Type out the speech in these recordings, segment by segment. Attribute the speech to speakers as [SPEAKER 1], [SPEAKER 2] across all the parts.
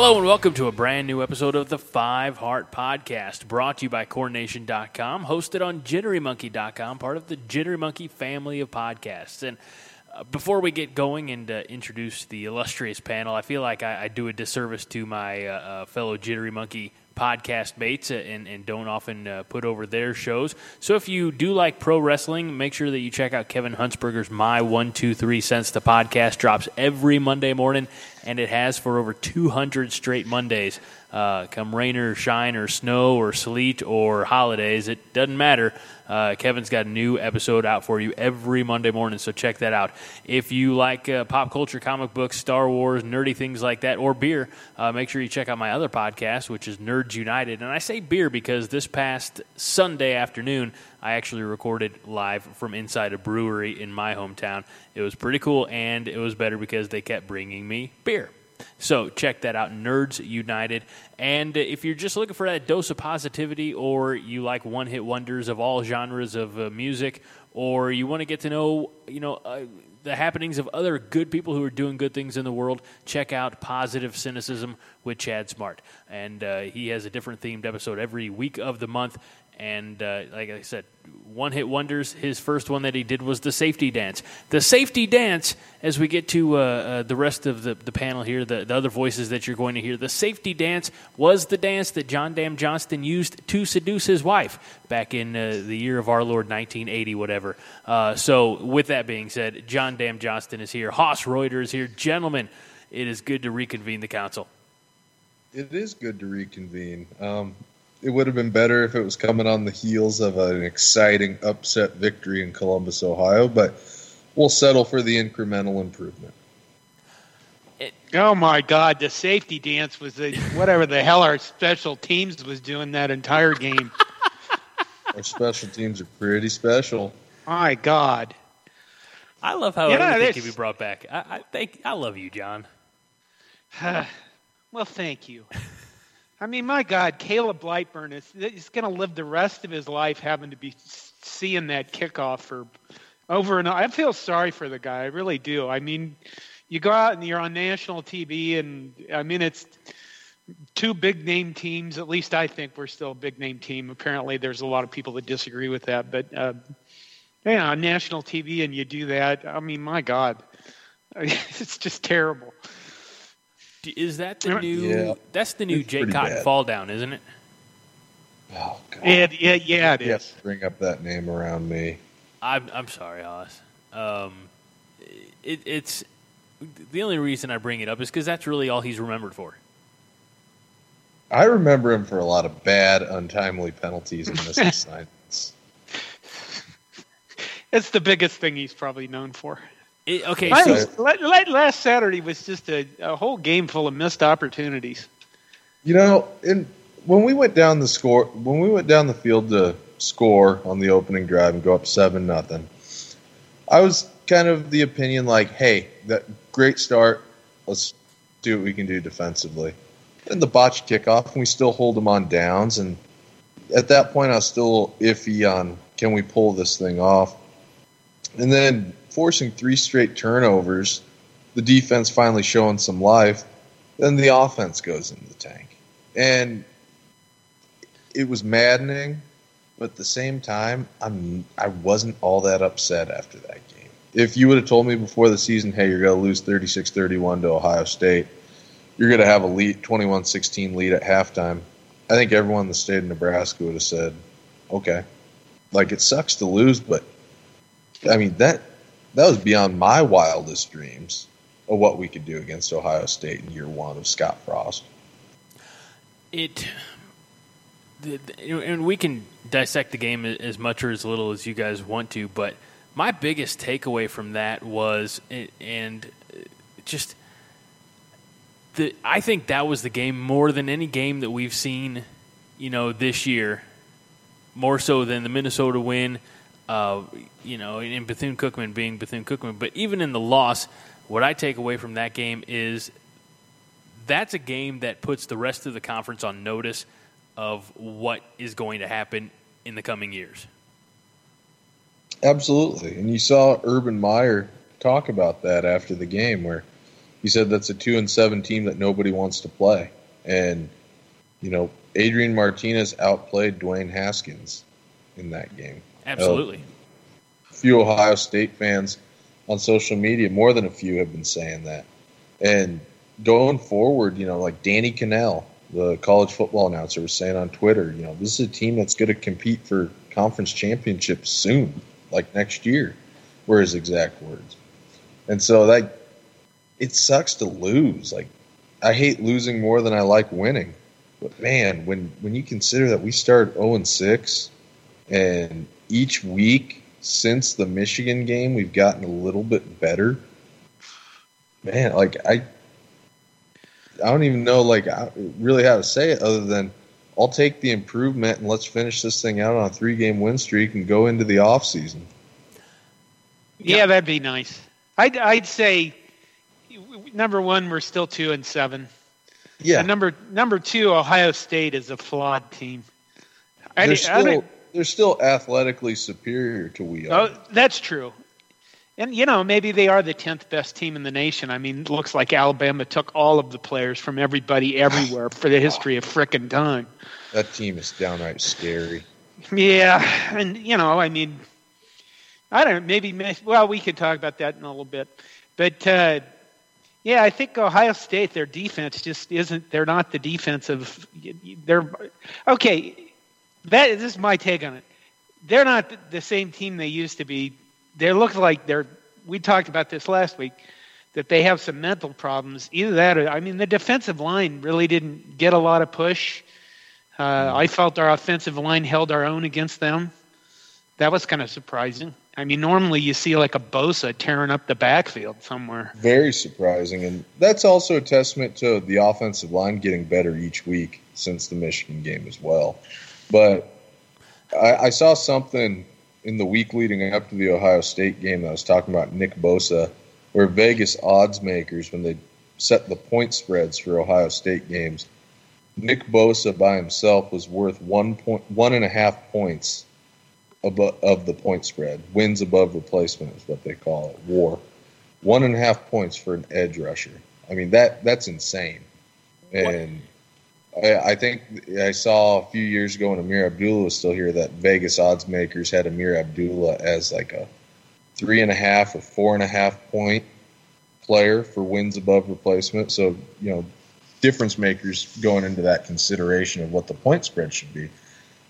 [SPEAKER 1] Hello and welcome to a brand new episode of the Five Heart Podcast, brought to you by CornNation.com, hosted on JitteryMonkey.com, part of the Jittery Monkey family of podcasts. And uh, before we get going and uh, introduce the illustrious panel, I feel like I, I do a disservice to my uh, uh fellow Jittery Monkey podcast uh, and, and don't often uh, put over their shows. So if you do like pro wrestling, make sure that you check out Kevin Huntsberger's My One Two Three Cents. The podcast drops every Monday morning, and it has for over 200 straight Mondays. Uh, come rain or shine or snow or sleet or holidays, it doesn't matter. Uh, Kevin's got a new episode out for you every Monday morning, so check that out. If you like uh, pop culture, comic books, Star Wars, nerdy things like that, or beer, uh, make sure you check out my other podcast, which is Nerds United. And I say beer because this past Sunday afternoon, I actually recorded live from inside a brewery in my hometown. It was pretty cool, and it was better because they kept bringing me beer. So check that out, Nerds United. And if you're just looking for that dose of positivity, or you like one hit wonders of all genres of uh, music, or you want to get to know, you know, uh, the happenings of other good people who are doing good things in the world, check out Positive Cynicism with Chad Smart. And uh, he has a different themed episode every week of the month. And uh, like I said, one hit wonders. His first one that he did was the safety dance. The safety dance, as we get to uh, uh, the rest of the, the panel here, the, the other voices that you're going to hear, the safety dance was the dance that John Dam Johnston used to seduce his wife back in uh, the year of our Lord 1980, whatever. Uh, so, with that being said, John Dam Johnston is here. Hoss Reuter is here. Gentlemen, it is good to reconvene the council.
[SPEAKER 2] It is good to reconvene. Um, it would have been better if it was coming on the heels of an exciting upset victory in Columbus, Ohio, but we'll settle for the incremental improvement.
[SPEAKER 3] It, oh my God, the safety dance was the, whatever the hell our special teams was doing that entire game.
[SPEAKER 2] our special teams are pretty special.
[SPEAKER 3] My God.
[SPEAKER 1] I love how yeah, everything can be brought back. I, I think I love you, John.
[SPEAKER 3] well, thank you. I mean, my God, Caleb Lightbourn is he's going to live the rest of his life having to be seeing that kickoff for over and over. I feel sorry for the guy. I really do. I mean, you go out and you're on national TV, and I mean, it's two big name teams. At least I think we're still a big name team. Apparently, there's a lot of people that disagree with that, but uh, yeah, on national TV, and you do that. I mean, my God, it's just terrible.
[SPEAKER 1] Is that the new? Yeah. That's the new Jake Cotton bad. fall down, isn't it?
[SPEAKER 2] Oh God.
[SPEAKER 3] Yeah, yeah, yeah. It is.
[SPEAKER 2] Bring up that name around me.
[SPEAKER 1] I'm I'm sorry, Hollis. Um, it, it's the only reason I bring it up is because that's really all he's remembered for.
[SPEAKER 2] I remember him for a lot of bad, untimely penalties and missed assignments.
[SPEAKER 3] It's the biggest thing he's probably known for.
[SPEAKER 1] It, okay, last,
[SPEAKER 3] so last Saturday was just a, a, whole game full of missed opportunities.
[SPEAKER 2] You know, and when we went down the score, when we went down the field to score on the opening drive and go up seven nothing, I was kind of the opinion like, hey, that great start. Let's do what we can do defensively. And the botched kickoff, and we still hold them on downs. And at that point, I was still iffy on can we pull this thing off. And then forcing three straight turnovers, the defense finally showing some life, then the offense goes into the tank. And it was maddening, but at the same time, I'm I wasn't all that upset after that game. If you would have told me before the season, hey, you're going to lose 36-31 to Ohio State, you're going to have a lead 21-16 lead at halftime, I think everyone in the state of Nebraska would have said, okay. Like it sucks to lose, but I mean that that was beyond my wildest dreams of what we could do against Ohio State in year one of Scott Frost.
[SPEAKER 1] It, the, and we can dissect the game as much or as little as you guys want to, but my biggest takeaway from that was, and uh, just the I think that was the game more than any game that we've seen, you know, this year. More so than the Minnesota win, uh, you know, in Bethune Cookman being Bethune Cookman. But even in the loss, what I take away from that game is that's a game that puts the rest of the conference on notice of what is going to happen in the coming years.
[SPEAKER 2] Absolutely. And you saw Urban Meyer talk about that after the game where he said that's a 2 and 7 team that nobody wants to play. And you know, Adrian Martinez outplayed Dwayne Haskins in that game.
[SPEAKER 1] Absolutely.
[SPEAKER 2] A few Ohio State fans on social media, more than a few have been saying that. And going forward, you know, like Danny Kanell, the college football announcer, was saying on Twitter, you know, this is a team that's going to compete for conference championships soon, like next year, were his exact words. And so that it sucks to lose. Like I hate losing more than I like winning. But man, when when you consider that we started 0 and 6 and each week since the Michigan game we've gotten a little bit better. Man, like I I don't even know like really how to say it other than I'll take the improvement and let's finish this thing out on a three game win streak and go into the off season.
[SPEAKER 3] Yeah, that'd be nice. I'd I'd say number one, we're still two and seven.
[SPEAKER 2] Yeah.
[SPEAKER 3] And number number two, Ohio State is a flawed team.
[SPEAKER 2] I, they're still they're still athletically superior to we are.
[SPEAKER 3] Oh, that's true. And you know, maybe they are the tenth best team in the nation. I mean, it looks like Alabama took all of the players from everybody everywhere for the history of frickin' time.
[SPEAKER 2] That team is downright scary.
[SPEAKER 3] Yeah, and you know, I mean, I don't know, maybe well, we could talk about that in a little bit, but uh, yeah, I think Ohio State, their defense just isn't. They're not the defensive. They're okay. That this is my take on it. They're not the same team they used to be. They look like they're. We talked about this last week that they have some mental problems. Either that, or I mean, the defensive line really didn't get a lot of push. Uh, I felt our offensive line held our own against them. That was kind of surprising. I mean, normally you see like a Bosa tearing up the backfield somewhere.
[SPEAKER 2] Very surprising, and that's also a testament to the offensive line getting better each week since the Michigan game as well. But I, I saw something in the week leading up to the Ohio State game that I was talking about Nick Bosa, where Vegas odds makers when they set the point spreads for Ohio State games, Nick Bosa by himself was worth one point one and a half points above of the point spread. Wins above replacement is what they call it. WAR. One and a half points for an edge rusher. I mean that that's insane. And I, I, think I saw a few years ago when Ameer Abdullah was still here that Vegas odds makers had Ameer Abdullah as like a three and a half or four and a half point player for wins above replacement. So you know, difference makers going into that consideration of what the point spread should be.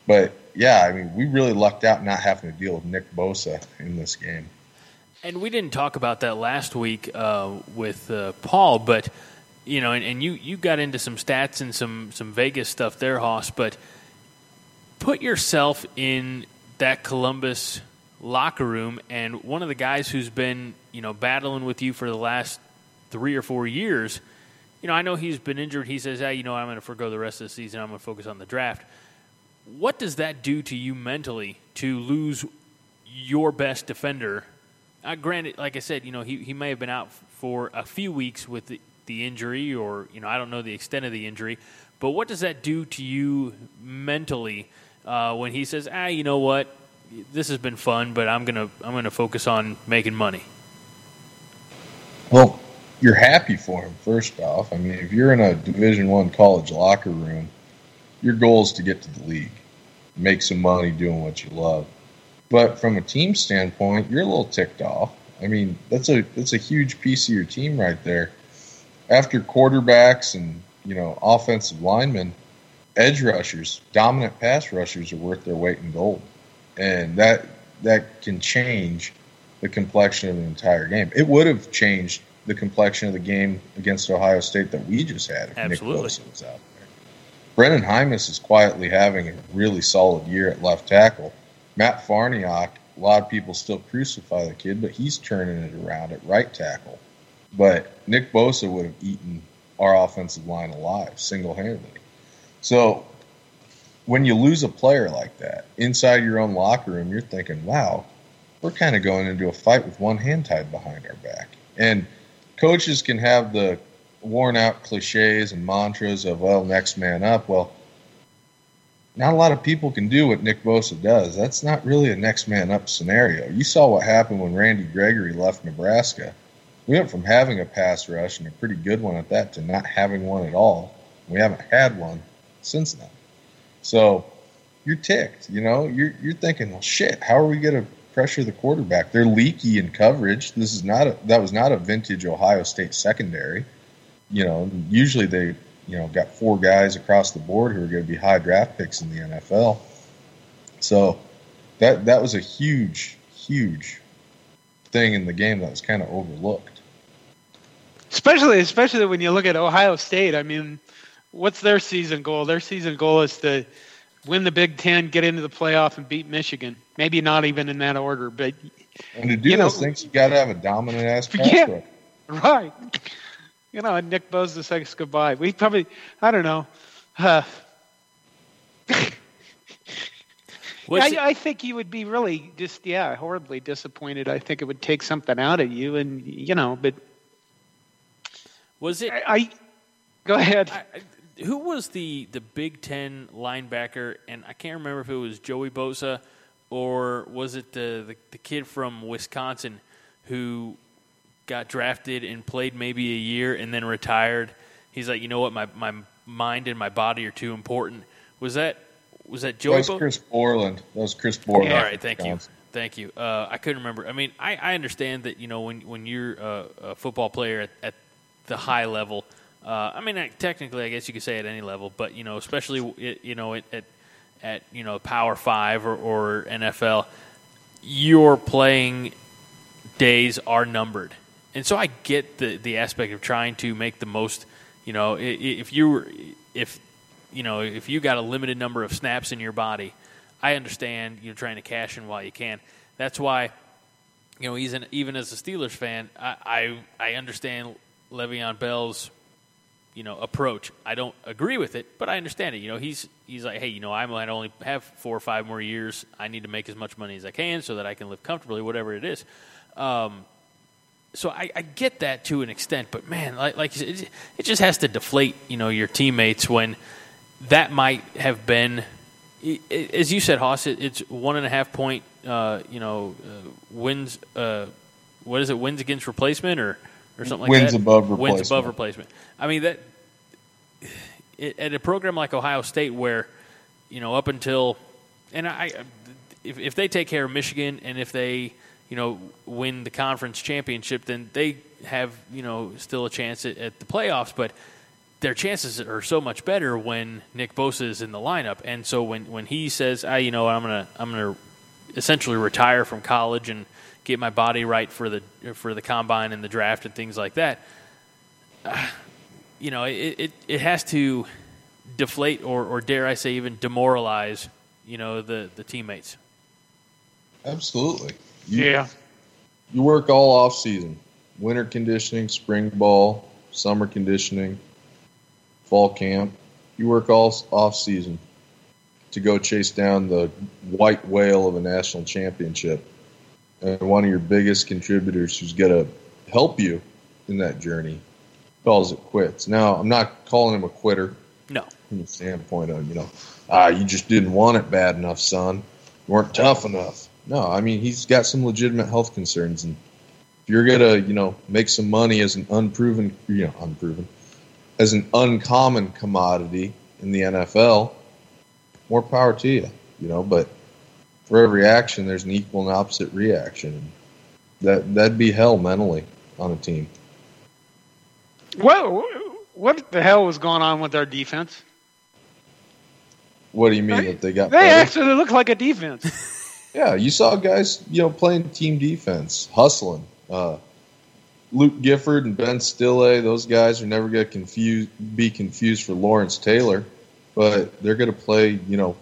[SPEAKER 2] But yeah, I mean, we really lucked out not having to deal with Nick Bosa in this game.
[SPEAKER 1] And we didn't talk about that last week uh, with uh, Paul, but you know, and, and, you you got into some stats and some some Vegas stuff there, Hoss. But put yourself in that Columbus locker room, and one of the guys who's been you know battling with you for the last three or four years. You know, I know he's been injured. He says, "Hey, you know, I'm going to forego the rest of the season. I'm going to focus on the draft." What does that do to you mentally to lose your best defender? Uh, granted, like I said, you know he, he may have been out for a few weeks with the, the injury, or you know I don't know the extent of the injury, but what does that do to you mentally uh, when he says, "Ah, you know what, this has been fun, but I'm gonna I'm gonna focus on making money."
[SPEAKER 2] Well, you're happy for him first off. I mean, if you're in a Division One college locker room, your goal is to get to the league make some money doing what you love. But from a team standpoint, you're a little ticked off. I mean, that's a that's a huge piece of your team right there. After quarterbacks and you know offensive linemen, edge rushers, dominant pass rushers are worth their weight in gold, and that that can change the complexion of an entire game. It would have changed the complexion of the game against Ohio State that we just had if
[SPEAKER 1] Absolutely.
[SPEAKER 2] Nick Bosa was out. there. Brenden Jaimes is quietly having a really solid year at left tackle. Matt Farniok, a lot of people still crucify the kid, but he's turning it around at right tackle. But Nick Bosa would have eaten our offensive line alive single handedly. So when you lose a player like that inside your own locker room, you're thinking, wow, we're kind of going into a fight with one hand tied behind our back. And coaches can have the worn out cliches and mantras of, well, next man up. Well, not a lot of people can do what Nick Bosa does. That's not really a next man up scenario. You saw what happened when Randy Gregory left Nebraska. We went from having a pass rush and a pretty good one at that to not having one at all. We haven't had one since then. So you're ticked, you know. You're you're thinking, well, shit, how are we going to pressure the quarterback? They're leaky in coverage. This is not a that was not a vintage Ohio State secondary. You know, usually they you know got four guys across the board who are going to be high draft picks in the NFL. So that that was a huge huge thing in the game that was kind of overlooked.
[SPEAKER 3] Especially especially when you look at Ohio State. I mean, what's their season goal? Their season goal is to win the Big Ten, get into the playoff, and beat Michigan. Maybe not even in that order, but
[SPEAKER 2] and to do those know, things, you got to have a dominant ass pass
[SPEAKER 3] yeah, right. You know, and Nick Bosa says goodbye. We probably, I don't know. Uh, I, I, think you would be really just, yeah, horribly disappointed. I think it would take something out of you, and you know, but
[SPEAKER 1] was it?
[SPEAKER 3] I, I go ahead. I,
[SPEAKER 1] who was the the Big Ten linebacker? And I can't remember if it was Joey Bosa or was it the, the, the kid from Wisconsin who got drafted and played maybe a year and then retired. He's like, you know what, my my mind and my body are too important. Was that was that Joey?
[SPEAKER 2] That was Chris Borland. That was Chris Borland.
[SPEAKER 1] All right, thank you, thank you. Uh, I couldn't remember. I mean, I, I understand that you know when when you're a, a football player at, at the high level uh, I mean, technically, I guess you could say at any level, but you know, especially you know at at you know Power Five or, or NFL, your playing days are numbered, and so I get the the aspect of trying to make the most. You know, if you were if you know if you got a limited number of snaps in your body, I understand you're trying to cash in while you can. That's why, you know, even even as a Steelers fan, I I, I understand Le'Veon Bell's you know approach. I don't agree with it, but I understand it. You know, he's he's like, hey, you know, I might only have four or five more years. I need to make as much money as I can so that I can live comfortably, whatever it is. Um, so I, I, get that to an extent, but man, like, like it, it, just has to deflate, you know, your teammates when that might have been, as you said. It, it's one and a half point, uh, you know, uh, wins. Uh, what is it? Wins against replacement or or something like
[SPEAKER 2] wins
[SPEAKER 1] that.
[SPEAKER 2] Above replacement.
[SPEAKER 1] Wins above replacement. I mean that it, at a program like Ohio State, where you know up until and I, if, if they take care of Michigan and if they you know win the conference championship, then they have you know still a chance at, at the playoffs, but. Their chances are so much better when Nick Bosa is in the lineup, and so when, when he says, "I, you know, I'm gonna I'm gonna essentially retire from college and get my body right for the for the combine and the draft and things like that. Uh, you know, it, it, it has to deflate or, or dare I say even demoralize, you know, the, the teammates.
[SPEAKER 2] Absolutely. You,
[SPEAKER 3] yeah.
[SPEAKER 2] You work all off season. Winter conditioning, spring ball, summer conditioning, fall camp. You work all off season to go chase down the white whale of a national championship and one of your biggest contributors who's going to help you in that journey calls it quits. Now, I'm not calling him a quitter.
[SPEAKER 1] No.
[SPEAKER 2] From the standpoint of, you know, ah, you just didn't want it bad enough, son. You weren't tough enough. No, I mean, he's got some legitimate health concerns. And if you're going to, you know, make some money as an unproven, you know, unproven, as an uncommon commodity in the NFL, more power to you, you know, but for every action, there's an equal and opposite reaction. That that'd be hell mentally on a team.
[SPEAKER 3] What what the hell was going on with our defense?
[SPEAKER 2] What do you mean that they got?
[SPEAKER 3] They better? actually look like a defense.
[SPEAKER 2] yeah, you saw guys, you know, playing team defense, hustling. Uh, Luke Gifford and Ben Stille, those guys are never going to confuse, be confused for Lawrence Taylor, but they're going to play, you know,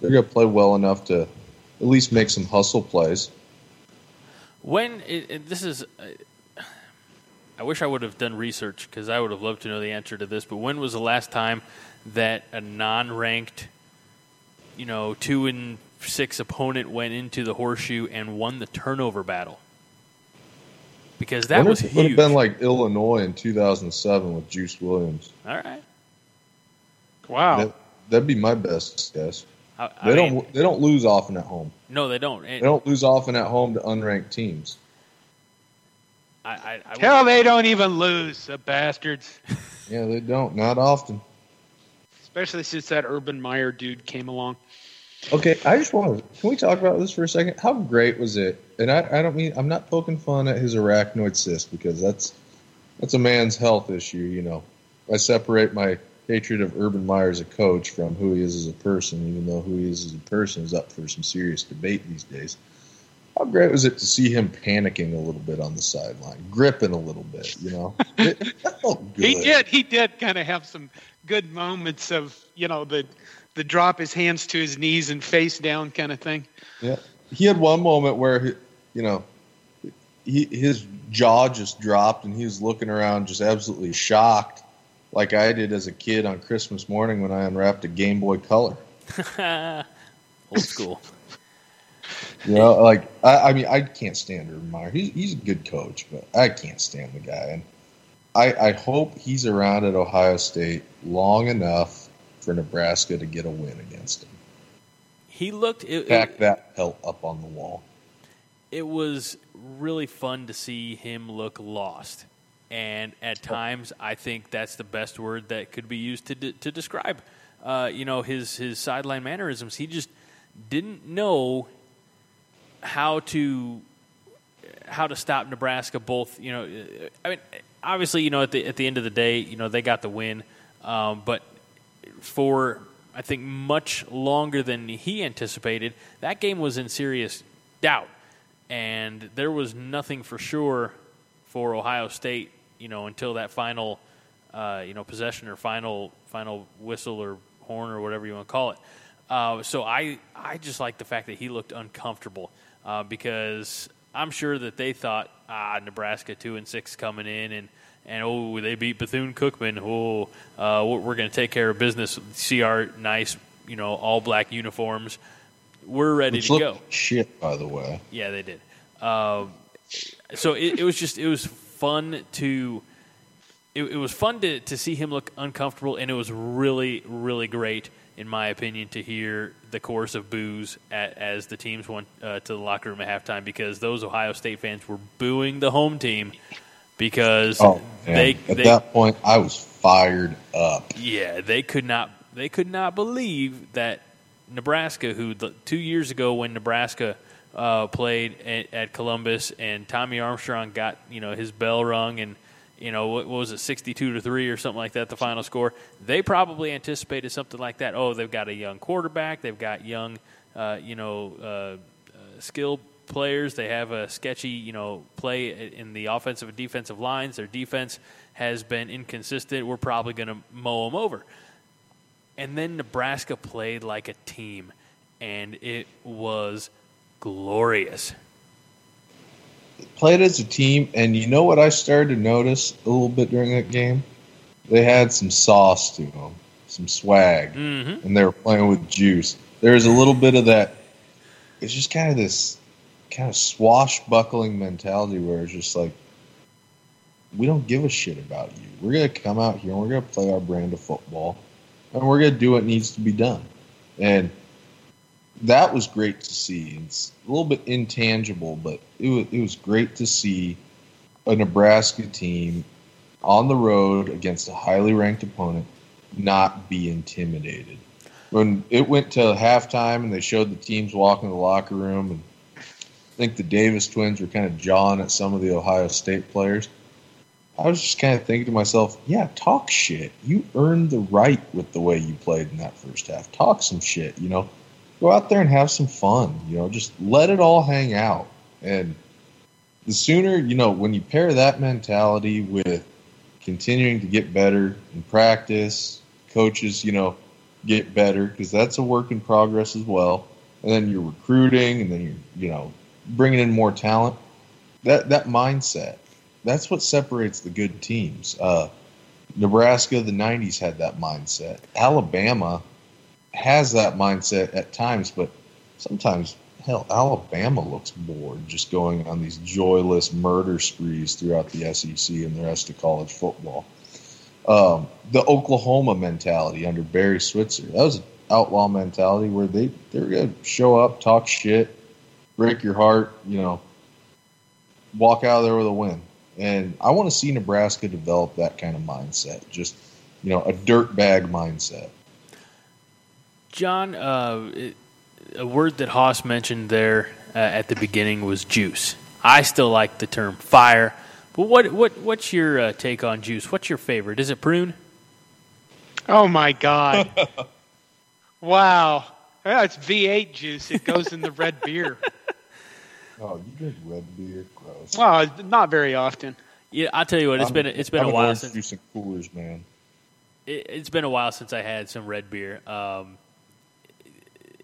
[SPEAKER 2] they're going to play well enough to at least make some hustle plays.
[SPEAKER 1] When it, it, this is, uh, I wish I would have done research because I would have loved to know the answer to this. But when was the last time that a non-ranked, you know, two and six opponent went into the horseshoe and won the turnover battle? Because that was
[SPEAKER 2] it would have been like Illinois in 2007 with Juice Williams.
[SPEAKER 1] All right.
[SPEAKER 3] Wow.
[SPEAKER 2] That, that'd be my best guess.
[SPEAKER 1] I, I
[SPEAKER 2] They
[SPEAKER 1] mean,
[SPEAKER 2] don't. They don't lose often at home.
[SPEAKER 1] No, they don't.
[SPEAKER 2] They don't lose often at home to unranked teams.
[SPEAKER 1] I, I, I
[SPEAKER 3] Hell, they don't even lose, the bastards.
[SPEAKER 2] Yeah, they don't. Not often.
[SPEAKER 3] Especially since that Urban Meyer dude came along.
[SPEAKER 2] Okay, I just want to. Can we talk about this for a second? How great was it? And I, I don't mean I'm not poking fun at his arachnoid cyst because that's that's a man's health issue. You know, I separate my hatred of Urban Meyer as a coach from who he is as a person, even though who he is as a person is up for some serious debate these days. How great was it to see him panicking a little bit on the sideline, gripping a little bit? You know, it, good.
[SPEAKER 3] He did. He did kind of have some good moments of you know the the drop his hands to his knees and face down kind of thing.
[SPEAKER 2] Yeah, he had one moment where he, you know, he his jaw just dropped and he was looking around just absolutely shocked, like I did as a kid on Christmas morning when I unwrapped a Game Boy Color.
[SPEAKER 1] old school.
[SPEAKER 2] You know, like I, I mean, I can't stand Urban Meyer. He's he's a good coach, but I can't stand the guy, and I I hope he's around at Ohio State long enough for Nebraska to get a win against him.
[SPEAKER 1] He looked. It,
[SPEAKER 2] Pack
[SPEAKER 1] it,
[SPEAKER 2] that pelt up on the wall.
[SPEAKER 1] it was really fun to see him look lost, and at times I think that's the best word that could be used to de- to describe. Uh, you know his his sideline mannerisms. He just didn't know how to how to stop Nebraska. Both, you know, I mean, obviously, you know, at the at the end of the day, you know, they got the win, um, but for I think much longer than he anticipated, that game was in serious doubt, and there was nothing for sure for Ohio State, you know, until that final, uh, you know, possession or final final whistle or horn or whatever you want to call it. Uh, so I I just like the fact that he looked uncomfortable uh, because I'm sure that they thought ah Nebraska two and six coming in and and oh they beat Bethune Cookman oh uh, we're, going to take care of business see our nice you know all black uniforms we're ready
[SPEAKER 2] Which
[SPEAKER 1] to go
[SPEAKER 2] shit, by the way.
[SPEAKER 1] yeah, they did. Um, so it, it was just it was fun to it, it was fun to, to see him look uncomfortable, and it was really really great in my opinion to hear the chorus of boos at, as the teams went uh, to the locker room at halftime because those Ohio State fans were booing the home team because
[SPEAKER 2] Oh,
[SPEAKER 1] they
[SPEAKER 2] at
[SPEAKER 1] they
[SPEAKER 2] that point, I was fired up.
[SPEAKER 1] yeah, they could not they could not believe that Nebraska, who the, two years ago when Nebraska uh, played at, at Columbus and Tommy Armstrong got you know his bell rung and you know what, was it sixty two to three or something like that the final score. They probably anticipated something like that. Oh, they've got a young quarterback, they've got young uh, you know uh, uh, skilled players. They have a sketchy, you know, play in the offensive and defensive lines. Their defense has been inconsistent. We're probably going to mow them over. And then Nebraska played like a team, and it was glorious.
[SPEAKER 2] Played as a team, and you know what I started to notice a little bit during that game? They had some sauce to them, some swag,
[SPEAKER 1] Mm-hmm.
[SPEAKER 2] and they were playing with juice. There was a little bit of that. It's just kind of this kind of swashbuckling mentality where it's just like, we don't give a shit about you. We're gonna come out here and we're gonna play our brand of football, and we're gonna do what needs to be done. And that was great to see. It's a little bit intangible, but it was it was great to see a Nebraska team on the road against a highly ranked opponent not be intimidated. When it went to halftime and they showed the teams walking the locker room, and I think the Davis twins were kind of jawing at some of the Ohio State players. I was just kind of thinking to myself, yeah, talk shit. You earned the right with the way you played in that first half. Talk some shit, you know. Go out there and have some fun, you know. Just let it all hang out. And the sooner, you know, when you pair that mentality with continuing to get better in practice, coaches, you know, get better because that's a work in progress as well. And then you're recruiting, and then you're, you know, bringing in more talent. That that mindset that's what separates the good teams. Uh, Nebraska, the '90s had that mindset. Alabama has that mindset at times, but sometimes, hell, Alabama looks bored just going on these joyless murder sprees throughout the SEC and the rest of college football. Um, the Oklahoma mentality under Barry Switzer, that was an outlaw mentality where they, they were going to show up, talk shit, break your heart, you know, walk out of there with a win. And I want to see Nebraska develop that kind of mindset, just, you know, a dirtbag mindset.
[SPEAKER 1] John, uh, it, a word that Hoss mentioned there uh, at the beginning was juice. I still like the term fire, but what what what's your uh, take on juice? What's your favorite? Is it prune?
[SPEAKER 3] Oh my God! wow, it's V8 juice. It goes in the red beer.
[SPEAKER 2] Oh, you drink red beer? Gross.
[SPEAKER 3] Well, not very often.
[SPEAKER 1] Yeah, I'll tell you what. It's
[SPEAKER 2] I'm-
[SPEAKER 1] been it's been
[SPEAKER 2] I'm
[SPEAKER 1] a
[SPEAKER 2] an
[SPEAKER 1] while
[SPEAKER 2] orange
[SPEAKER 1] since
[SPEAKER 2] juice and coolers, man.
[SPEAKER 1] it, it's been a while since I had some red beer. Um,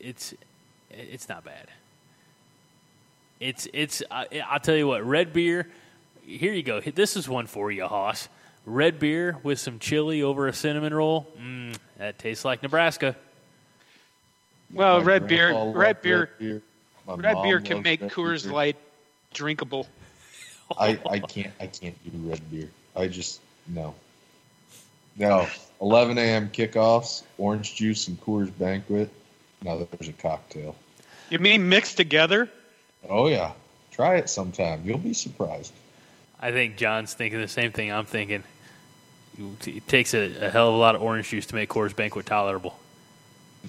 [SPEAKER 1] it's it's not bad. It's it's I, I'll tell you what, red beer. Here you go. This is one for you, Hoss. Red beer with some chili over a cinnamon roll. Mm, that tastes like Nebraska.
[SPEAKER 3] Well,
[SPEAKER 2] My
[SPEAKER 3] red beer,
[SPEAKER 2] grandpa loved
[SPEAKER 3] red beer, red beer can make Coors
[SPEAKER 2] beer.
[SPEAKER 3] Light drinkable.
[SPEAKER 2] I, I can't I can't do red beer. I just no. No. 11 a.m. kickoffs, orange juice and Coors Banquet. Now there's a cocktail.
[SPEAKER 3] You mean mixed together?
[SPEAKER 2] Oh yeah, try it sometime. You'll be surprised.
[SPEAKER 1] I think John's thinking the same thing I'm thinking. It takes a, a hell of a lot of orange juice to make Coors Banquet tolerable.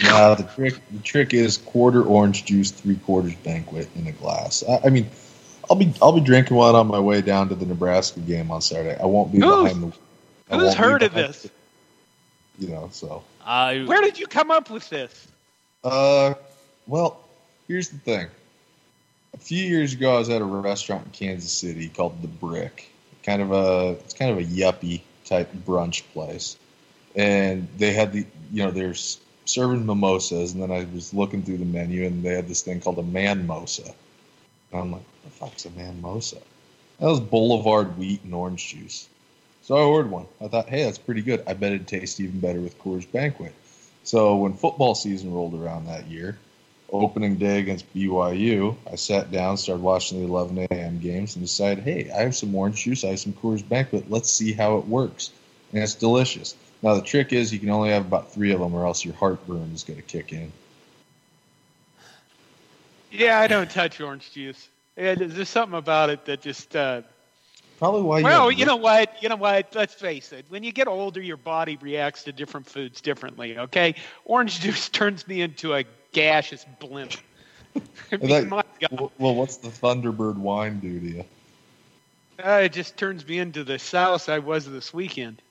[SPEAKER 2] Now the trick the trick is quarter orange juice, three quarters Banquet in a glass. I, I mean, I'll be I'll be drinking one on my way down to the Nebraska game on Saturday. I won't be
[SPEAKER 3] Who's-
[SPEAKER 2] behind the. I
[SPEAKER 3] Who's heard of this?
[SPEAKER 2] the- you know, so
[SPEAKER 1] I
[SPEAKER 3] Where did you come up with this?
[SPEAKER 2] Uh, well, here's the thing. A few years ago, I was at a restaurant in Kansas City called The Brick. Kind of a, it's kind of a yuppie type brunch place, and they had the, you know, they're serving mimosas, and then I was looking through the menu, and they had this thing called a man mosa. And I'm like, what the fuck's a man mosa? That was Boulevard wheat and orange juice. So I ordered one. I thought, hey, that's pretty good. I bet it'd taste even better with Coors Banquet. So when football season rolled around that year, opening day against BYU, I sat down, started watching the 11 a.m. games, and decided, hey, I have some orange juice, I have some Coors Banquet. Let's see how it works. And it's delicious. Now the trick is you can only have about three of them, or else your heartburn is going to kick in.
[SPEAKER 3] Yeah, I don't touch orange juice. Yeah, there's there's something about it that just. Uh,
[SPEAKER 2] Probably why
[SPEAKER 3] well,
[SPEAKER 2] have
[SPEAKER 3] you know what? You know what? Let's face it. When you get older, your body reacts to different foods differently. Okay, orange juice turns me into a gaseous blimp. I mean,
[SPEAKER 2] that-
[SPEAKER 3] my God.
[SPEAKER 2] well, what's the Thunderbird wine do to you?
[SPEAKER 3] Uh, it just turns me into the souse I was this weekend.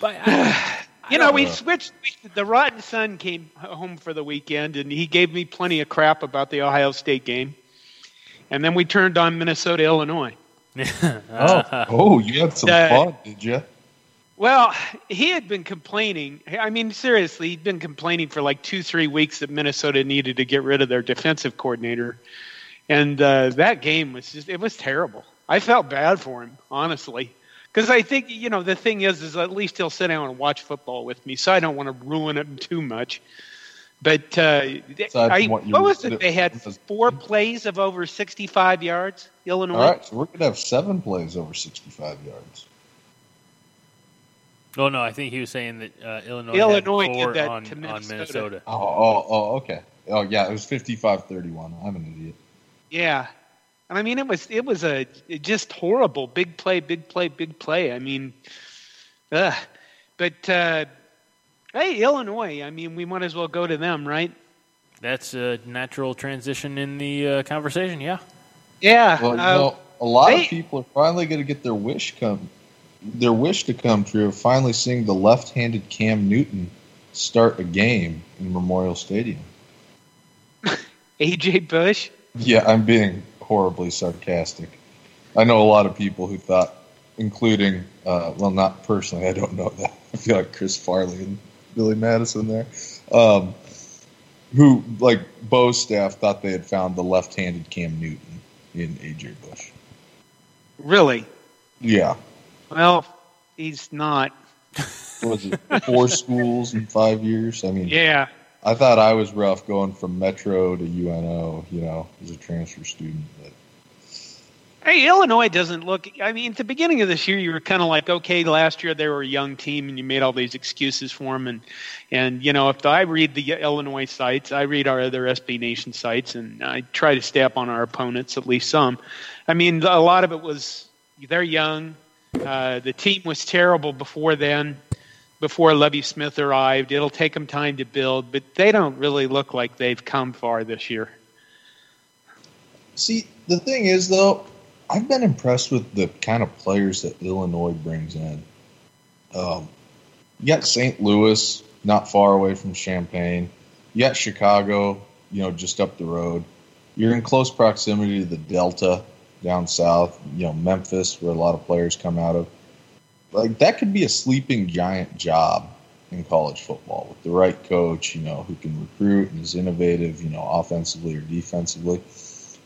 [SPEAKER 1] But I,
[SPEAKER 3] You know, we
[SPEAKER 2] Uh,
[SPEAKER 3] switched. The Rotten Son came home for the weekend, and he gave me plenty of crap about the Ohio State game. And then we turned on Minnesota, Illinois.
[SPEAKER 2] Oh, oh, you had some
[SPEAKER 3] Uh,
[SPEAKER 2] fun, did you?
[SPEAKER 3] Well, he had been complaining. I mean, seriously, he'd been complaining for like two, three weeks that Minnesota needed to get rid of their defensive coordinator. And uh, that game was just, it was terrible. I felt bad for him, honestly. Because I think, you know, the thing is, is at least he'll sit down and watch football with me, so I don't want to ruin him too much. But uh,
[SPEAKER 2] Aside
[SPEAKER 3] I,
[SPEAKER 2] from what
[SPEAKER 3] what, was it? They had four plays of over 65 yards, Illinois.
[SPEAKER 2] All right, so we're gonna have seven plays over 65 yards.
[SPEAKER 1] oh no, I think he was saying that uh, Illinois,
[SPEAKER 3] Illinois
[SPEAKER 1] had
[SPEAKER 3] did that
[SPEAKER 1] on,
[SPEAKER 3] to
[SPEAKER 1] on
[SPEAKER 3] Minnesota.
[SPEAKER 1] Minnesota.
[SPEAKER 2] Oh, oh, oh, okay. Oh, yeah, it was 55-31. I'm an idiot.
[SPEAKER 3] Yeah, and I mean it was it was a it just horrible big play, big play, big play. I mean, ugh. but uh, hey, Illinois. I mean, we might as well go to them, right?
[SPEAKER 1] That's a natural transition in the uh, conversation. Yeah.
[SPEAKER 3] Yeah.
[SPEAKER 2] Well,
[SPEAKER 3] uh,
[SPEAKER 2] you know, a lot
[SPEAKER 3] they-
[SPEAKER 2] of people are finally going to get their wish come, their wish to come true of finally seeing the left-handed Cam Newton start a game in Memorial Stadium.
[SPEAKER 3] AJ Bush.
[SPEAKER 2] Yeah, I'm being horribly sarcastic. I know a lot of people who thought, including, uh, well, not personally, I don't know that. I feel like Chris Farley and Billy Madison there, um, who, like, Bo's staff thought they had found the left handed Cam Newton in AJ Bush.
[SPEAKER 3] Really?
[SPEAKER 2] Yeah.
[SPEAKER 3] Well, he's not.
[SPEAKER 2] Was it four schools in five years? I mean,
[SPEAKER 3] Yeah.
[SPEAKER 2] I thought I was rough going from Metro to UNO. You know, as a transfer student. But
[SPEAKER 3] Hey, Illinois doesn't look. I mean, at the beginning of this year, you were kind of like, okay, last year they were a young team, and you made all these excuses for them. And and you know, if I read the Illinois sites, I read our other SB Nation sites, and I try to stay up on our opponents at least some. I mean, a lot of it was they're young. Uh, the team was terrible before then. Before Lovie Smith arrived, it'll take them time to build, but they don't really look like they've come far this year.
[SPEAKER 2] see, the thing is though, I've been impressed with the kind of players that Illinois brings in. Um, you got St. Louis, not far away from Champaign. You got Chicago, you know, just up the road. You're in close proximity to the Delta down south, you know, Memphis, where a lot of players come out of. Like that could be a sleeping giant job in college football with the right coach, you know, who can recruit and is innovative, you know, offensively or defensively.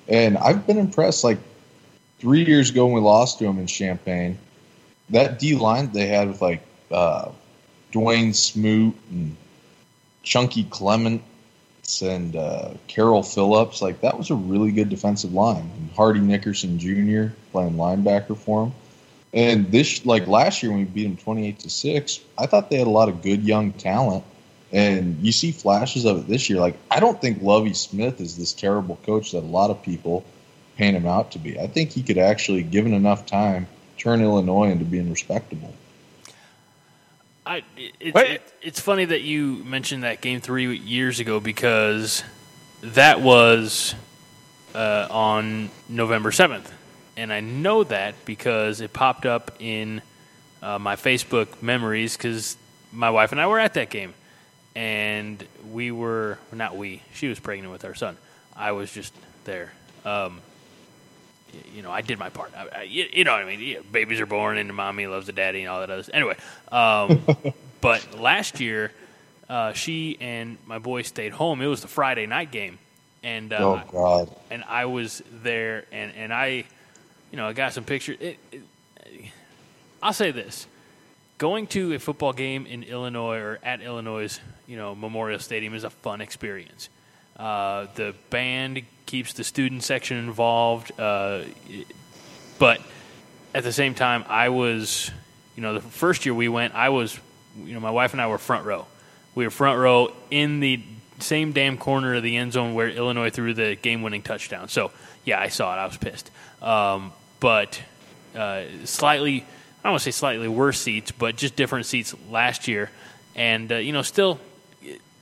[SPEAKER 2] And I've been impressed. Like three years ago when we lost to them in Champaign, that D line they had with like uh, Dawuane Smoot and Chunky Clements and uh, Carroll Phillips, like that was a really good defensive line. And Hardy Nickerson Jr. playing linebacker for him. And this, like last year when we beat them twenty-eight to six, I thought they had a lot of good young talent. And you see flashes of it this year. Like I don't think Lovie Smith is this terrible coach that a lot of people paint him out to be. I think he could actually, given enough time, turn Illinois into being respectable.
[SPEAKER 1] I, it,
[SPEAKER 3] Wait.
[SPEAKER 1] it, it's funny that you mentioned that game three years ago because that was uh, on November 7th. And I know that because it popped up in uh, my Facebook memories because my wife and I were at that game. And we were, not we, she was pregnant with our son. I was just there. Um, y- you know, I did my part. I, I, you, you know what I mean? Yeah, babies are born, and the mommy loves the daddy, and all that other. Stuff. Anyway, um, but last year, uh, she and my boy stayed home. It was the Friday night game, and uh,
[SPEAKER 2] oh God!
[SPEAKER 1] and I was there, and and I, you know, I got some pictures. It, it, I'll say this: going to a football game in Illinois or at Illinois, you know, Memorial Stadium is a fun experience. Uh, the band keeps the student section involved, uh, but at the same time, I was, you know, the first year we went, I was, you know, my wife and I were front row. We were front row in the same damn corner of the end zone where Illinois threw the game-winning touchdown. So yeah, I saw it. I was pissed. Um, but uh, slightly, I don't want to say slightly worse seats, but just different seats last year. And uh, you know, still,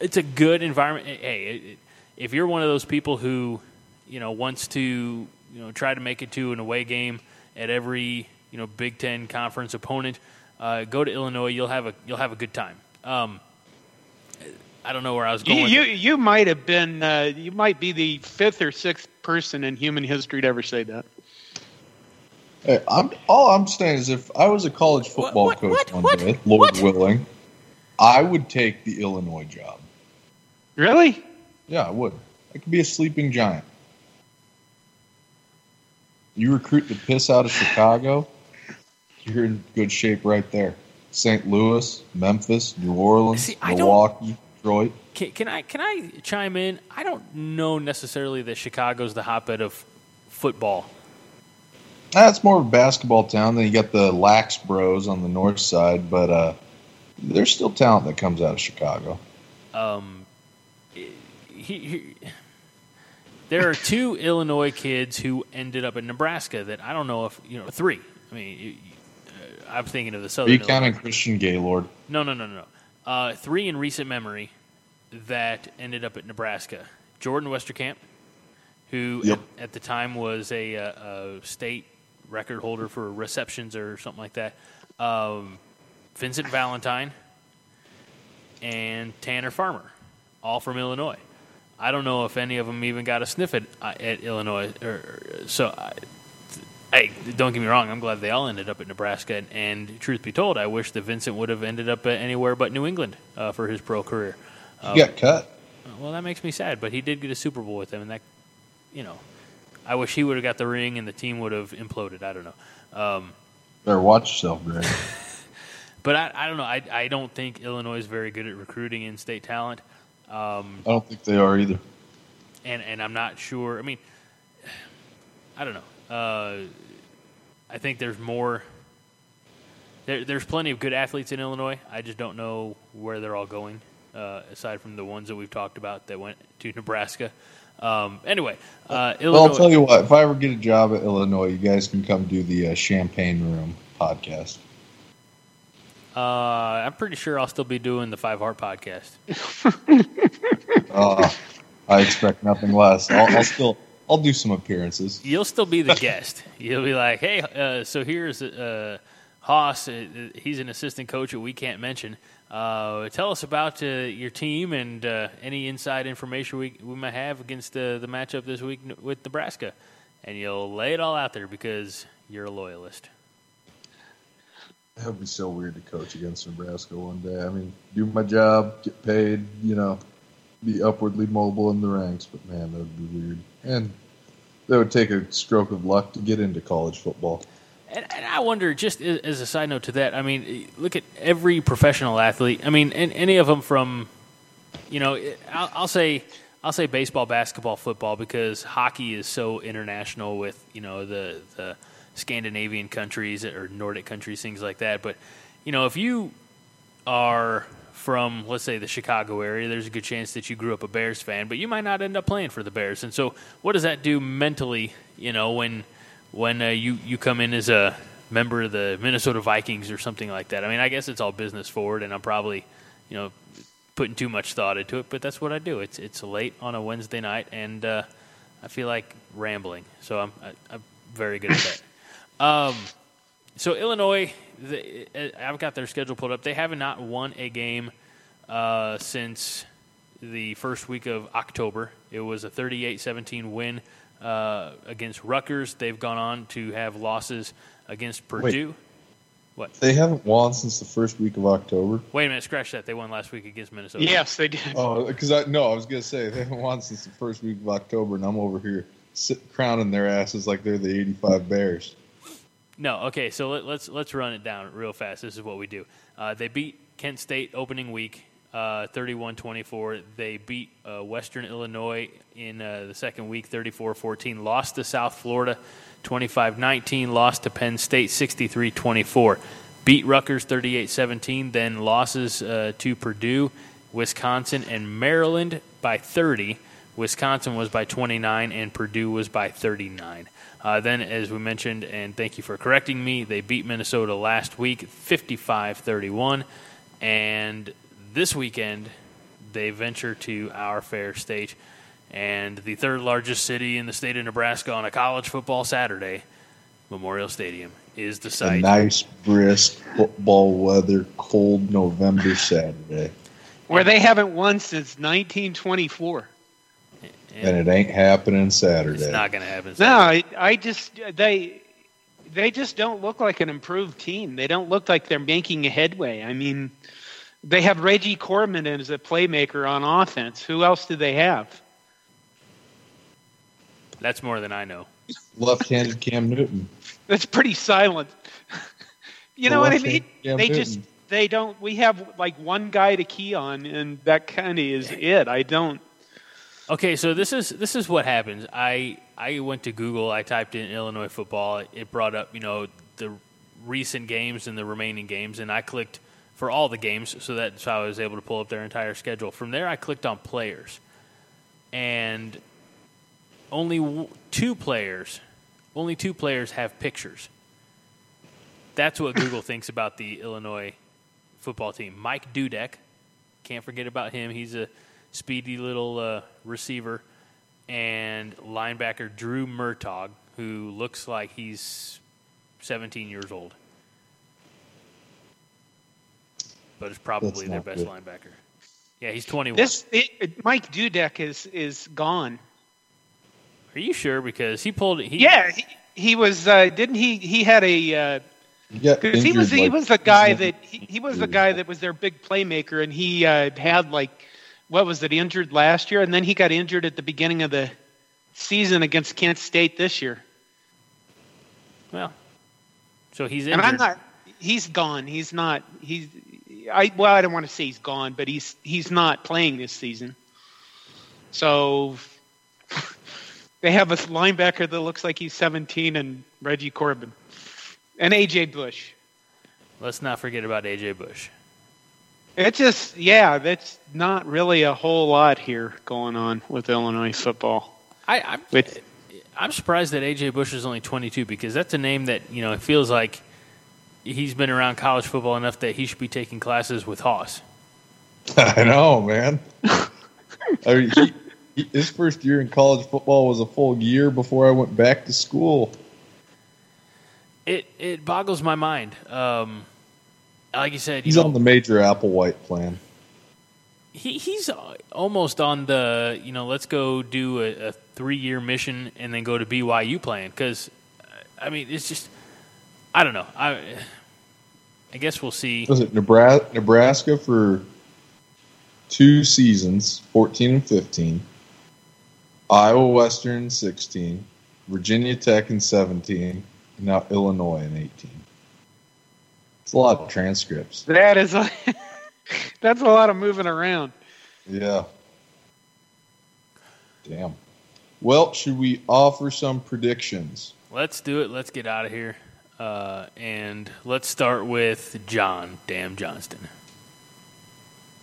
[SPEAKER 1] it's a good environment. Hey, it, if you're one of those people who, you know, wants to, you know, try to make it to an away game at every, you know, Big Ten conference opponent, uh, go to Illinois. You'll have a you'll have a good time. Um, I don't know where I was going.
[SPEAKER 3] You, you you might have been uh, you might be the fifth or sixth person in human history to ever say that.
[SPEAKER 2] Hey, I'm all I'm saying is if I was a college football
[SPEAKER 1] what-
[SPEAKER 2] coach
[SPEAKER 1] what-
[SPEAKER 2] one
[SPEAKER 1] what-
[SPEAKER 2] day, Lord
[SPEAKER 1] what?
[SPEAKER 2] willing, I would take the Illinois job.
[SPEAKER 3] Really?
[SPEAKER 2] Yeah, I would. I could be a sleeping giant. You recruit the piss out of Chicago, you're in good shape right there. St. Louis, Memphis, New Orleans,
[SPEAKER 1] See,
[SPEAKER 2] Milwaukee, Detroit.
[SPEAKER 1] Can, can I can I chime in? I don't know necessarily that Chicago's the hotbed of football.
[SPEAKER 2] That's more of a basketball town. Then you got the Lax Bros on the north side, but uh, there's still talent that comes out of Chicago.
[SPEAKER 1] Um, he, he, there are two Illinois kids who ended up in Nebraska that I don't know if you know three. I mean, you- uh, I'm thinking of the
[SPEAKER 2] Are
[SPEAKER 1] Southern.
[SPEAKER 2] you counting Christian Gaylord?
[SPEAKER 1] No, no, no, no. no. Uh, three in recent memory that ended up at Nebraska. Jordan Westerkamp, who
[SPEAKER 2] Yep.
[SPEAKER 1] at, at the time was a, uh a state record holder for receptions or something like that. Um, Vincent Valentine and Tanner Farmer, all from Illinois. I don't know if any of them even got a sniff at, uh, at Illinois. Or, so, I, hey, don't get me wrong. I'm glad they all ended up at Nebraska. And, and truth be told, I wish that Vincent would have ended up at anywhere but New England uh, for his pro career.
[SPEAKER 2] He got cut.
[SPEAKER 1] Well, that makes me sad, but he did get a Super Bowl with them, and that, you know, I wish he would have got the ring and the team would have imploded. I don't know. Um,
[SPEAKER 2] Better watch yourself, Greg.
[SPEAKER 1] But I, I don't know. I, I don't think Illinois is very good at recruiting in-state talent, um,
[SPEAKER 2] I don't think they are either.
[SPEAKER 1] and and I'm not sure. I mean, I don't know. Uh, I think there's more. There, there's plenty of good athletes in Illinois. I just don't know where they're all going. Uh, aside from the ones that we've talked about that went to Nebraska. Um, anyway, uh,
[SPEAKER 2] Well, I'll tell you what. If I ever get a job at Illinois, you guys can come do the uh, Champagne Room podcast.
[SPEAKER 1] Uh, I'm pretty sure I'll still be doing the Five Heart podcast.
[SPEAKER 2] Uh, I expect nothing less. I'll, I'll still I'll do some appearances.
[SPEAKER 1] You'll still be the guest. You'll be like, hey, uh, so here's uh, Hoss. Uh, he's an assistant coach that we can't mention. Uh, tell us about uh, your team and uh, any inside information we, we might have against the, the matchup this week with Nebraska. And you'll lay it all out there because you're a loyalist.
[SPEAKER 2] That would be so weird to coach against Nebraska one day. I mean, do my job, get paid, you know, be upwardly mobile in the ranks. But man, that would be weird. And that would take a stroke of luck to get into college football.
[SPEAKER 1] And, and I wonder, just as a side note to that, I mean, look at every professional athlete. I mean, any of them from, you know, I'll, I'll say, I'll say baseball, basketball, football, because hockey is so international with you know the the Scandinavian countries or Nordic countries, things like that. But you know, if you are from, let's say, the Chicago area, there's a good chance that you grew up a Bears fan, but you might not end up playing for the Bears. And so, what does that do mentally? You know, when when uh, you you come in as a member of the Minnesota Vikings or something like that. I mean, I guess it's all business forward, and I'm probably, you know, putting too much thought into it, but that's what I do. It's it's late on a Wednesday night, and uh, I feel like rambling, so I'm I, I'm very good at that. Um, so Illinois, the, I've got their schedule pulled up. They have not won a game uh, since the first week of October. It was a 38-17 win uh, against Rutgers. They've gone on to have losses against Purdue. What?
[SPEAKER 2] They haven't won since the first week of October.
[SPEAKER 1] Wait a minute, scratch that. They won last week against Minnesota.
[SPEAKER 3] Yes, they did.
[SPEAKER 2] Oh, because I no, I was gonna say they haven't won since the first week of October, and I'm over here sit, crowning their asses like they're the '85 Bears.
[SPEAKER 1] No, okay. So let, let's let's run it down real fast. This is what we do. Uh, they beat Kent State opening week, uh, 31-24. They beat uh, Western Illinois in uh, the second week, 34-14. Lost to South Florida, 25-19. Lost to Penn State, 63-24. Beat Rutgers, 38-17. Then losses uh, to Purdue, Wisconsin, and Maryland by 30. Wisconsin was by 29, and Purdue was by 39. Uh, then, as we mentioned, and thank you for correcting me, they beat Minnesota last week 55 31. And this weekend, they venture to our fair state and the third largest city in the state of Nebraska on a college football Saturday, Memorial Stadium, is the site.
[SPEAKER 2] A
[SPEAKER 1] site.
[SPEAKER 2] nice, brisk football weather, cold November Saturday,
[SPEAKER 3] Where they haven't won since 1924.
[SPEAKER 2] And it ain't happening Saturday.
[SPEAKER 1] it's not going to happen.
[SPEAKER 3] No, I, I just they they just don't look like an improved team. They don't look like they're making a headway. I mean, they have Reggie Corbin as a playmaker on offense. Who else do they have?
[SPEAKER 1] That's more than I know.
[SPEAKER 2] Left-handed Cam Newton.
[SPEAKER 3] That's pretty silent. you know what I mean?
[SPEAKER 2] Cam
[SPEAKER 3] They just they don't. We have like one guy to key on, and that kind of is it. I don't.
[SPEAKER 1] Okay, so this is this is what happens. I I went to Google. I typed in Illinois football. It brought up you know the recent games and the remaining games, and I clicked for all the games. So that's how I was able to pull up their entire schedule. From there, I clicked on players, and only w- two players, only two players have pictures. That's what Google thinks about the Illinois football team. Mike Dudek, can't forget about him. He's a speedy little uh, receiver, and linebacker Drew Murtaugh, who looks like he's 17 years old, but is probably their best
[SPEAKER 2] good.
[SPEAKER 1] linebacker. Yeah, he's 21.
[SPEAKER 3] This it, it- Mike Dudek is is gone.
[SPEAKER 1] Are you sure? Because he pulled he,
[SPEAKER 3] Yeah, he, he was. Uh, didn't he? He had a. Uh,
[SPEAKER 2] He
[SPEAKER 3] Because he was
[SPEAKER 2] injured,
[SPEAKER 3] he was the guy that he, he was the guy that was their big playmaker, and he uh, had like what was it injured last year, and then he got injured at the beginning of the season against Kent State this year.
[SPEAKER 1] Well, So he's
[SPEAKER 3] And
[SPEAKER 1] injured.
[SPEAKER 3] I'm not. He's gone. He's not. He's. I well, I don't want to say he's gone, but he's he's not playing this season. So they have a linebacker that looks like he's 17 and Reggie Corbin and AJ Bush.
[SPEAKER 1] Let's not forget about AJ Bush.
[SPEAKER 3] It's just yeah, that's not really a whole lot here going on with Illinois football.
[SPEAKER 1] I, I'm,
[SPEAKER 3] With
[SPEAKER 1] I'm surprised that AJ Bush is only 22 because that's a name that you know it feels like he's been around college football enough that he should be taking classes with Hoss.
[SPEAKER 2] I know, man. I mean, he, he, his first year in college football was a full year before I went back to school.
[SPEAKER 1] It it boggles my mind. Um, like you said, you
[SPEAKER 2] He's
[SPEAKER 1] know,
[SPEAKER 2] on the major Applewhite plan.
[SPEAKER 1] he he's uh, almost on the you know let's go do a, a three year mission and then go to BYU playing because uh, I mean it's just I don't know I I guess we'll see.
[SPEAKER 2] Was it Nebraska, Nebraska for two seasons, 14 and 15, Iowa Western 16, Virginia Tech in 17, and now Illinois in 18. It's a lot of transcripts.
[SPEAKER 3] that is a, that's a lot of moving around.
[SPEAKER 2] Yeah. Damn. Well, should we offer some predictions?
[SPEAKER 1] Let's do it. Let's get out of here. Uh, and let's start with John Damn Johnston.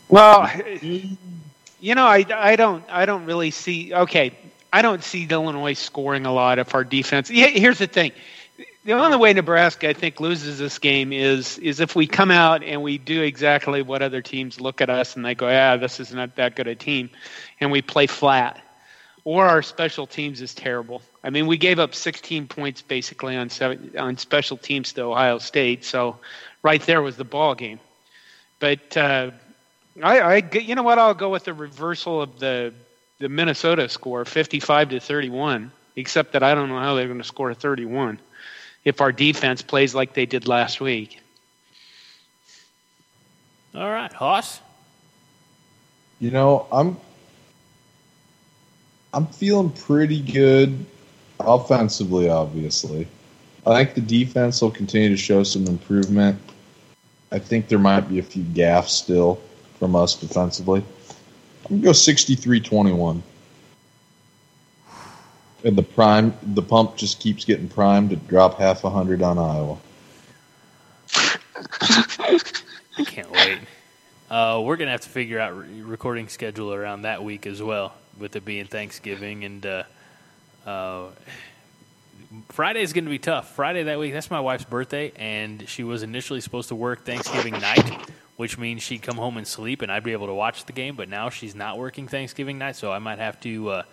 [SPEAKER 3] Well, you know, I, I don't I don't really see. Okay, I don't see Illinois scoring a lot if our defense. Yeah, here's the thing. The only way Nebraska, I think, loses this game is is if we come out and we do exactly what other teams look at us and they go, "Yeah, this is not that good a team," and we play flat, or our special teams is terrible. I mean, we gave up 16 points basically on seven, on special teams to Ohio State, so right there was the ball game. But uh, I, I, you know what? I'll go with the reversal of the the Minnesota score, 55 to 31. Except that I don't know how they're going to score 31 if our defense plays like they did last week.
[SPEAKER 1] All right, Hoss.
[SPEAKER 2] You know, I'm I'm feeling pretty good offensively, obviously. I think the defense will continue to show some improvement. I think there might be a few gaffes still from us defensively. I'm gonna go 63-21. And the prime the pump just keeps getting primed to drop half a hundred on Iowa.
[SPEAKER 1] I can't wait. Uh, we're gonna have to figure out re- recording schedule around that week as well, with it being Thanksgiving and uh, uh, Friday is gonna be tough. Friday that week, that's my wife's birthday, and she was initially supposed to work Thanksgiving night, which means she'd come home and sleep, and I'd be able to watch the game. But now she's not working Thanksgiving night, so I might have to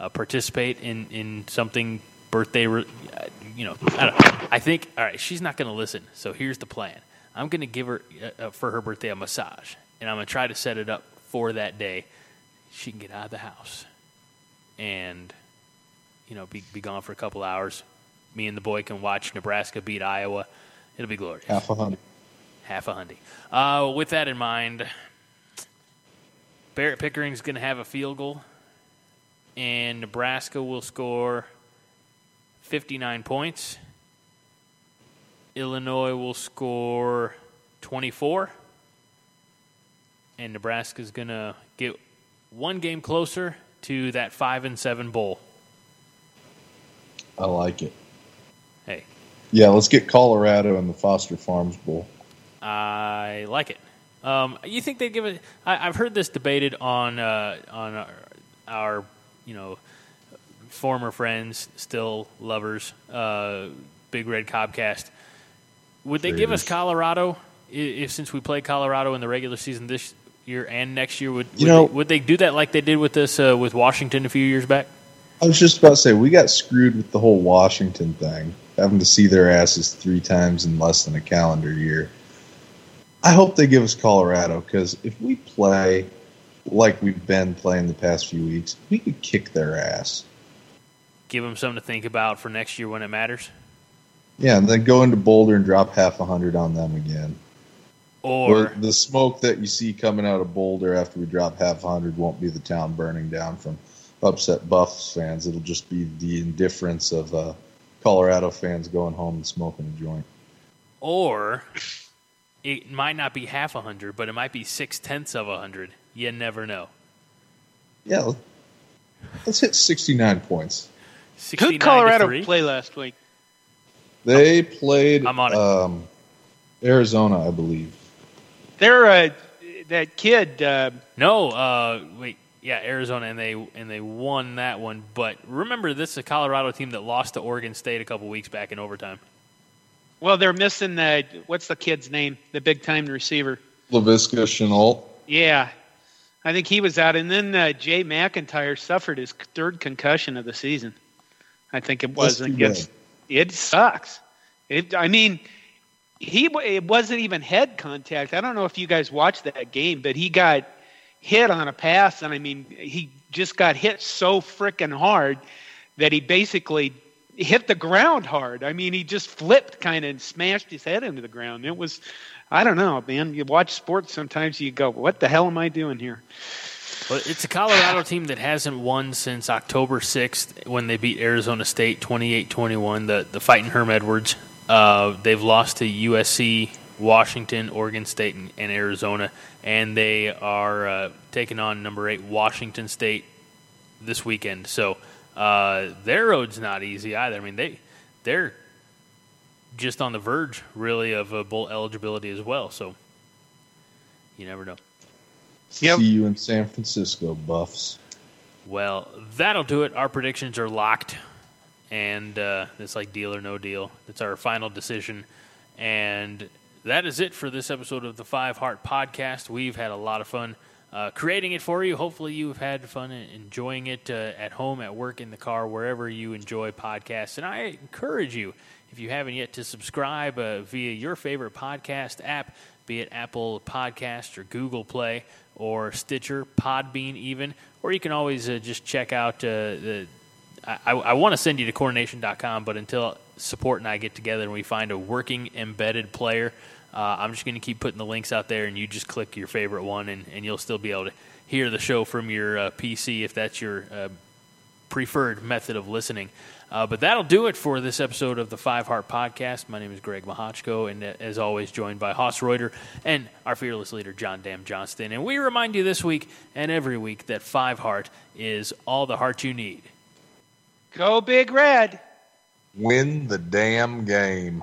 [SPEAKER 1] uh, participate in in something birthday. Re- uh, you know, I don't. I think all right. She's not gonna listen, so here's the plan. I'm going to give her uh, uh, for her birthday a massage, and I'm going to try to set it up for that day. She can get out of the house, and you know, be be gone for a couple hours. Me and the boy can watch Nebraska beat Iowa. It'll be glorious.
[SPEAKER 2] Half a hundred.
[SPEAKER 1] Half a hundy. Uh, with that in mind, Barrett Pickering's going to have a field goal, and Nebraska will score 59 points. Illinois will score 24. And Nebraska's going to get one game closer to that 5 and 7 bowl.
[SPEAKER 2] I like it.
[SPEAKER 1] Hey,
[SPEAKER 2] Yeah, let's get Colorado in the Foster Farms Bowl.
[SPEAKER 1] I like it. Um, you think they'd give it? I, I've heard this debated on uh, on our, our, you know, former friends, still lovers, uh, Big Red Cobcast. Would they give us Colorado if since we play Colorado in the regular season this year and next year? Would
[SPEAKER 2] You
[SPEAKER 1] would,
[SPEAKER 2] know-
[SPEAKER 1] they, would they do that like they did with us uh, with Washington a few years back?
[SPEAKER 2] I was just about to say we got screwed with the whole Washington thing, having to see their asses three times in less than a calendar year. I hope they give us Colorado because if we play like we've been playing the past few weeks, we could kick their ass.
[SPEAKER 1] Give them something to think about for next year when it matters.
[SPEAKER 2] Yeah, and then go into Boulder and drop half a hundred on them again.
[SPEAKER 1] Or
[SPEAKER 2] But the smoke that you see coming out of Boulder after we drop half a hundred won't be the town burning down from upset Buffs fans. It'll just be the indifference of uh, Colorado fans going home and smoking a joint.
[SPEAKER 1] or it might not be half a hundred, but it might be six tenths of a hundred. You never know.
[SPEAKER 2] Yeah, let's hit 69 points.
[SPEAKER 3] Who
[SPEAKER 1] 69
[SPEAKER 3] did Colorado play last week?
[SPEAKER 2] They played
[SPEAKER 1] I'm on it.
[SPEAKER 2] Um, Arizona, I believe.
[SPEAKER 3] They're uh, that kid. Uh,
[SPEAKER 1] No, uh, wait, yeah, Arizona, and they and they won that one. But remember, this is a Colorado team that lost to Oregon State a couple weeks back in overtime.
[SPEAKER 3] well, they're missing the what's the kid's name? The big time receiver.
[SPEAKER 2] Laviska Shenault.
[SPEAKER 3] Yeah, I think he was out, and then uh, Jay MacIntyre suffered his third concussion of the season. I think it was against. It sucks. It. I mean, he. It wasn't even head contact. I don't know if you guys watched that game, but he got hit on a pass, and I mean, he just got hit so freaking hard that he basically hit the ground hard. I mean, he just flipped kind of and smashed his head into the ground. It was, I don't know, man. You watch sports sometimes, you go, "What the hell am I doing here?"
[SPEAKER 1] But it's a Colorado team that hasn't won since October 6th when they beat Arizona State 28-21, the, the fighting Herm Edwards. Uh, they've lost to USC, Washington, Oregon State, and, and Arizona, and they are uh, taking on number eight Washington State this weekend. So uh, their road's not easy either. I mean, they they're just on the verge, really, of a bowl eligibility as well. So you never know.
[SPEAKER 3] Yep.
[SPEAKER 2] See you in San Francisco, Buffs.
[SPEAKER 1] Well, that'll do it. Our predictions are locked, and uh, it's like deal or no deal. It's our final decision, and that is it for this episode of the Five Heart Podcast. We've had a lot of fun uh, creating it for you. Hopefully, you've had fun enjoying it uh, at home, at work, in the car, wherever you enjoy podcasts. And I encourage you, if you haven't yet, to subscribe uh, via your favorite podcast app, be it Apple Podcast or Google Play or Stitcher, Podbean, even. Or you can always uh, just check out uh, the. I, I want to send you to CornNation.com, but until support and I get together and we find a working embedded player, uh, I'm just going to keep putting the links out there, and you just click your favorite one, and, and you'll still be able to hear the show from your uh, PC if that's your uh, preferred method of listening. Uh, but that'll do it for this episode of the Five Heart Podcast. My name is Greg Mahochko, and uh, as always, joined by Hoss Reuter and our fearless leader, John Dam Johnston. And we remind you this week and every week that Five Heart is all the heart you need.
[SPEAKER 3] Go Big Red.
[SPEAKER 2] Win the damn game.